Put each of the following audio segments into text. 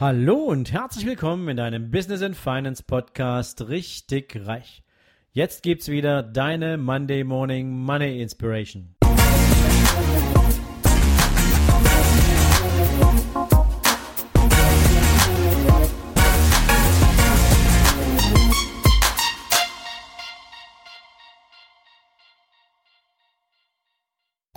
Hallo und herzlich willkommen in deinem Business and Finance Podcast Richtig Reich. Jetzt gibt's wieder deine Monday Morning Money Inspiration.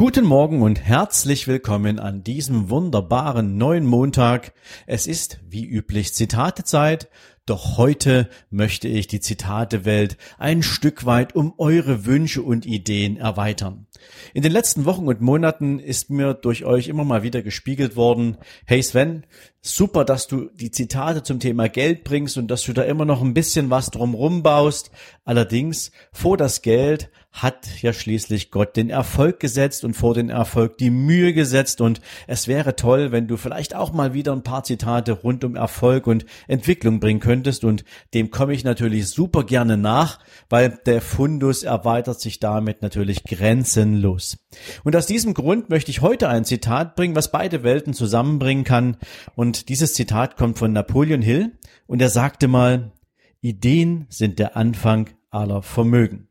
Guten Morgen und herzlich willkommen an diesem wunderbaren neuen Montag. Es ist wie üblich Zitatezeit, doch heute möchte ich die Zitatewelt ein Stück weit um eure Wünsche und Ideen erweitern. In den letzten Wochen und Monaten ist mir durch euch immer mal wieder gespiegelt worden, hey Sven, super, dass du die Zitate zum Thema Geld bringst und dass du da immer noch ein bisschen was drumrum baust. Allerdings, vor das Geld hat ja schließlich Gott den Erfolg gesetzt und vor den Erfolg die Mühe gesetzt. Und es wäre toll, wenn du vielleicht auch mal wieder ein paar Zitate rund um Erfolg und Entwicklung bringen könntest. Und dem komme ich natürlich super gerne nach, weil der Fundus erweitert sich damit natürlich grenzenlos. Und aus diesem Grund möchte ich heute ein Zitat bringen, was beide Welten zusammenbringen kann und dieses Zitat kommt von Napoleon Hill und er sagte mal, Ideen sind der Anfang aller Vermögen.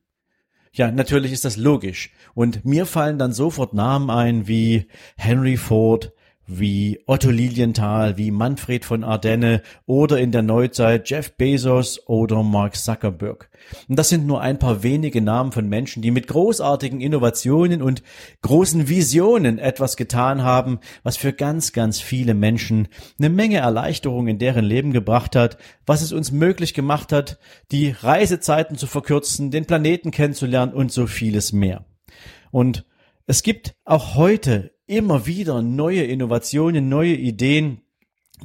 Ja, natürlich ist das logisch. Und mir fallen dann sofort Namen ein wie Henry Ford, wie Otto Lilienthal, wie Manfred von Ardenne oder in der Neuzeit Jeff Bezos oder Mark Zuckerberg. Und das sind nur ein paar wenige Namen von Menschen, die mit großartigen Innovationen und großen Visionen etwas getan haben, was für ganz, ganz viele Menschen eine Menge Erleichterung in deren Leben gebracht hat, was es uns möglich gemacht hat, die Reisezeiten zu verkürzen, den Planeten kennenzulernen und so vieles mehr. Und es gibt auch heute immer wieder neue Innovationen, neue Ideen,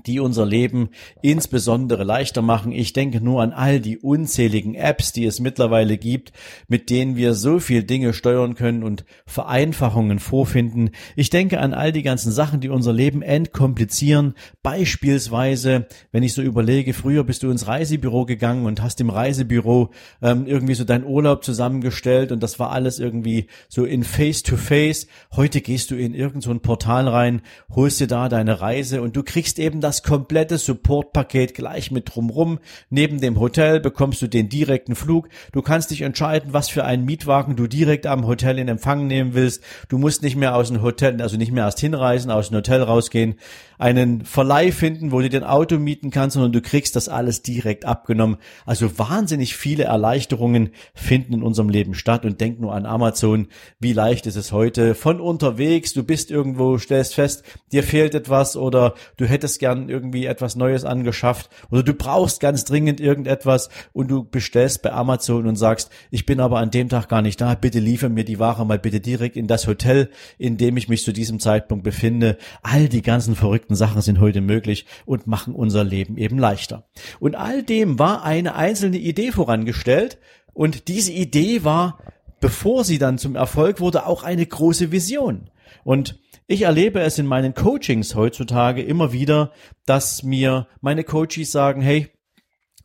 die unser Leben insbesondere leichter machen. Ich denke nur an all die unzähligen Apps, die es mittlerweile gibt, mit denen wir so viel Dinge steuern können und Vereinfachungen vorfinden. Ich denke an all die ganzen Sachen, die unser Leben entkomplizieren. Beispielsweise, wenn ich so überlege, früher bist du ins Reisebüro gegangen und hast im Reisebüro ähm, irgendwie so deinen Urlaub zusammengestellt und das war alles irgendwie so in Face-to-Face. -face. Heute gehst du in irgendein so Portal rein, holst dir da deine Reise und du kriegst eben das komplette Supportpaket gleich mit drumrum. Neben dem Hotel bekommst du den direkten Flug. Du kannst dich entscheiden, was für einen Mietwagen du direkt am Hotel in Empfang nehmen willst. Du musst nicht mehr aus dem Hotel, also nicht mehr erst hinreisen, aus dem Hotel rausgehen, einen Verleih finden, wo du den Auto mieten kannst, sondern du kriegst das alles direkt abgenommen. Also wahnsinnig viele Erleichterungen finden in unserem Leben statt und denk nur an Amazon. Wie leicht ist es heute von unterwegs, du bist irgendwo, stellst fest, dir fehlt etwas oder du hättest gern gern irgendwie etwas Neues angeschafft oder du brauchst ganz dringend irgendetwas und du bestellst bei Amazon und sagst, ich bin aber an dem Tag gar nicht da, bitte liefer mir die Ware mal bitte direkt in das Hotel, in dem ich mich zu diesem Zeitpunkt befinde. All die ganzen verrückten Sachen sind heute möglich und machen unser Leben eben leichter. Und all dem war eine einzelne Idee vorangestellt und diese Idee war, bevor sie dann zum Erfolg wurde, auch eine große Vision. Und ich erlebe es in meinen Coachings heutzutage immer wieder, dass mir meine Coaches sagen, hey,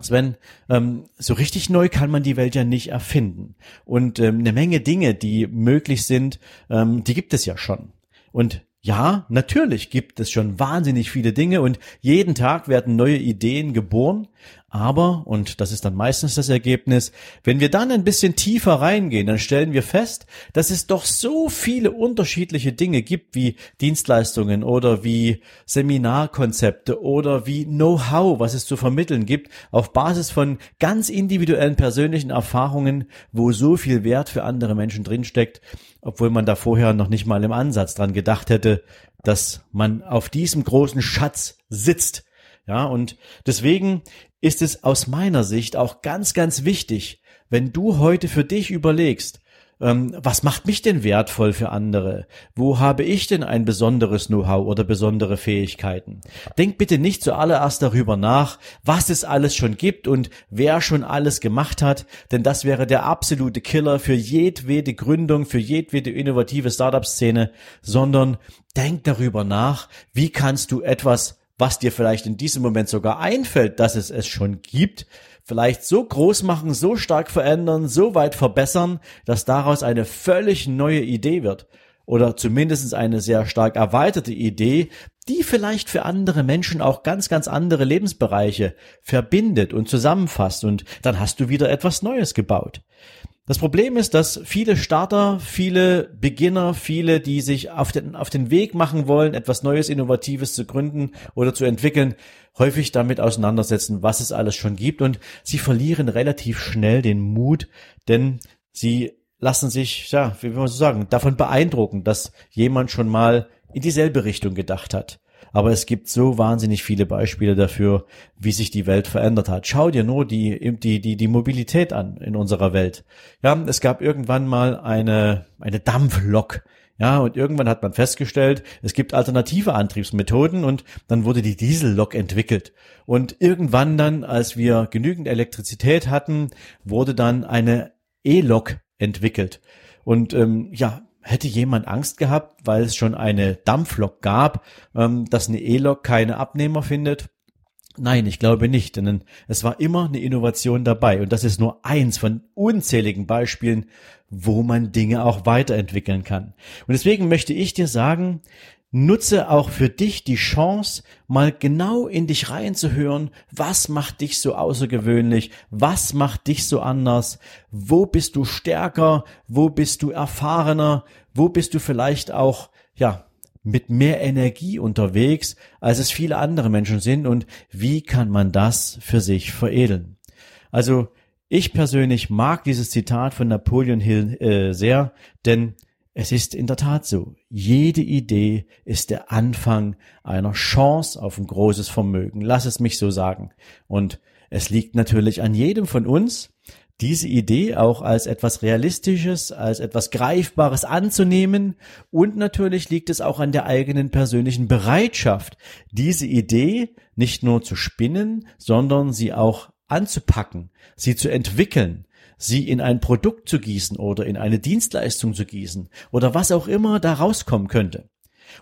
Sven, ähm, so richtig neu kann man die Welt ja nicht erfinden. Und ähm, eine Menge Dinge, die möglich sind, ähm, die gibt es ja schon. Und ja, natürlich gibt es schon wahnsinnig viele Dinge und jeden Tag werden neue Ideen geboren. Aber, und das ist dann meistens das Ergebnis, wenn wir dann ein bisschen tiefer reingehen, dann stellen wir fest, dass es doch so viele unterschiedliche Dinge gibt, wie Dienstleistungen oder wie Seminarkonzepte oder wie Know-how, was es zu vermitteln gibt, auf Basis von ganz individuellen persönlichen Erfahrungen, wo so viel Wert für andere Menschen drinsteckt, obwohl man da vorher noch nicht mal im Ansatz dran gedacht hätte, dass man auf diesem großen Schatz sitzt. Ja, und deswegen ist es aus meiner Sicht auch ganz, ganz wichtig, wenn du heute für dich überlegst, ähm, was macht mich denn wertvoll für andere? Wo habe ich denn ein besonderes Know-how oder besondere Fähigkeiten? Denk bitte nicht zuallererst darüber nach, was es alles schon gibt und wer schon alles gemacht hat, denn das wäre der absolute Killer für jedwede Gründung, für jedwede innovative Startup-Szene, sondern denk darüber nach, wie kannst du etwas was dir vielleicht in diesem Moment sogar einfällt, dass es es schon gibt, vielleicht so groß machen, so stark verändern, so weit verbessern, dass daraus eine völlig neue Idee wird. Oder zumindest eine sehr stark erweiterte Idee, die vielleicht für andere Menschen auch ganz, ganz andere Lebensbereiche verbindet und zusammenfasst und dann hast du wieder etwas Neues gebaut. Das Problem ist, dass viele Starter, viele Beginner, viele, die sich auf den, auf den Weg machen wollen, etwas Neues, Innovatives zu gründen oder zu entwickeln, häufig damit auseinandersetzen, was es alles schon gibt und sie verlieren relativ schnell den Mut, denn sie lassen sich, ja, wie will man so sagen, davon beeindrucken, dass jemand schon mal in dieselbe Richtung gedacht hat. Aber es gibt so wahnsinnig viele Beispiele dafür, wie sich die Welt verändert hat. Schau dir nur die, die, die, die Mobilität an in unserer Welt. Ja, es gab irgendwann mal eine, eine Dampflok. Ja, und irgendwann hat man festgestellt, es gibt alternative Antriebsmethoden und dann wurde die Diesellok entwickelt. Und irgendwann dann, als wir genügend Elektrizität hatten, wurde dann eine E-Lok entwickelt. Und ähm, ja, hätte jemand Angst gehabt, weil es schon eine Dampflok gab, ähm, dass eine E-Lok keine Abnehmer findet? Nein, ich glaube nicht, denn es war immer eine Innovation dabei und das ist nur eins von unzähligen Beispielen, wo man Dinge auch weiterentwickeln kann. Und deswegen möchte ich dir sagen, Nutze auch für dich die Chance, mal genau in dich reinzuhören, was macht dich so außergewöhnlich, was macht dich so anders, wo bist du stärker, wo bist du erfahrener, wo bist du vielleicht auch, ja, mit mehr Energie unterwegs, als es viele andere Menschen sind? Und wie kann man das für sich veredeln. Also ich persönlich mag dieses Zitat von Napoleon Hill äh, sehr, denn es ist in der Tat so. Jede Idee ist der Anfang einer Chance auf ein großes Vermögen. Lass es mich so sagen. Und es liegt natürlich an jedem von uns, diese Idee auch als etwas Realistisches, als etwas Greifbares anzunehmen. Und natürlich liegt es auch an der eigenen persönlichen Bereitschaft, diese Idee nicht nur zu spinnen, sondern sie auch anzupacken, sie zu entwickeln, sie in ein Produkt zu gießen oder in eine Dienstleistung zu gießen oder was auch immer da rauskommen könnte.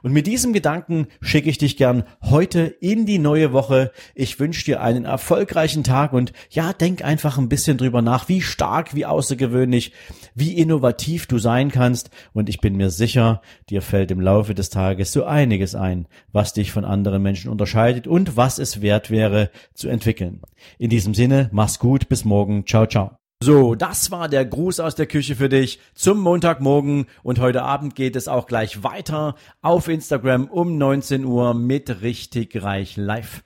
Und mit diesem Gedanken schicke ich dich gern heute in die neue Woche. Ich wünsche dir einen erfolgreichen Tag und ja, denk einfach ein bisschen drüber nach, wie stark, wie außergewöhnlich, wie innovativ du sein kannst. Und ich bin mir sicher, dir fällt im Laufe des Tages so einiges ein, was dich von anderen Menschen unterscheidet und was es wert wäre zu entwickeln. In diesem Sinne, mach's gut, bis morgen. Ciao, ciao. So, das war der Gruß aus der Küche für dich zum Montagmorgen und heute Abend geht es auch gleich weiter auf Instagram um 19 Uhr mit richtig reich live.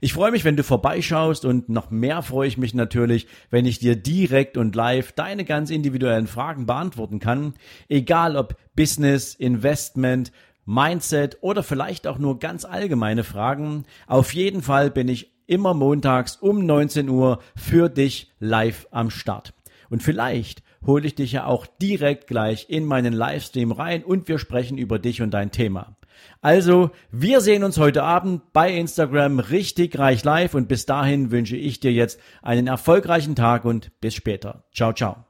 Ich freue mich, wenn du vorbeischaust und noch mehr freue ich mich natürlich, wenn ich dir direkt und live deine ganz individuellen Fragen beantworten kann, egal ob Business, Investment, Mindset oder vielleicht auch nur ganz allgemeine Fragen. Auf jeden Fall bin ich immer montags um 19 Uhr für dich live am Start. Und vielleicht hole ich dich ja auch direkt gleich in meinen Livestream rein und wir sprechen über dich und dein Thema. Also, wir sehen uns heute Abend bei Instagram richtig reich live und bis dahin wünsche ich dir jetzt einen erfolgreichen Tag und bis später. Ciao, ciao.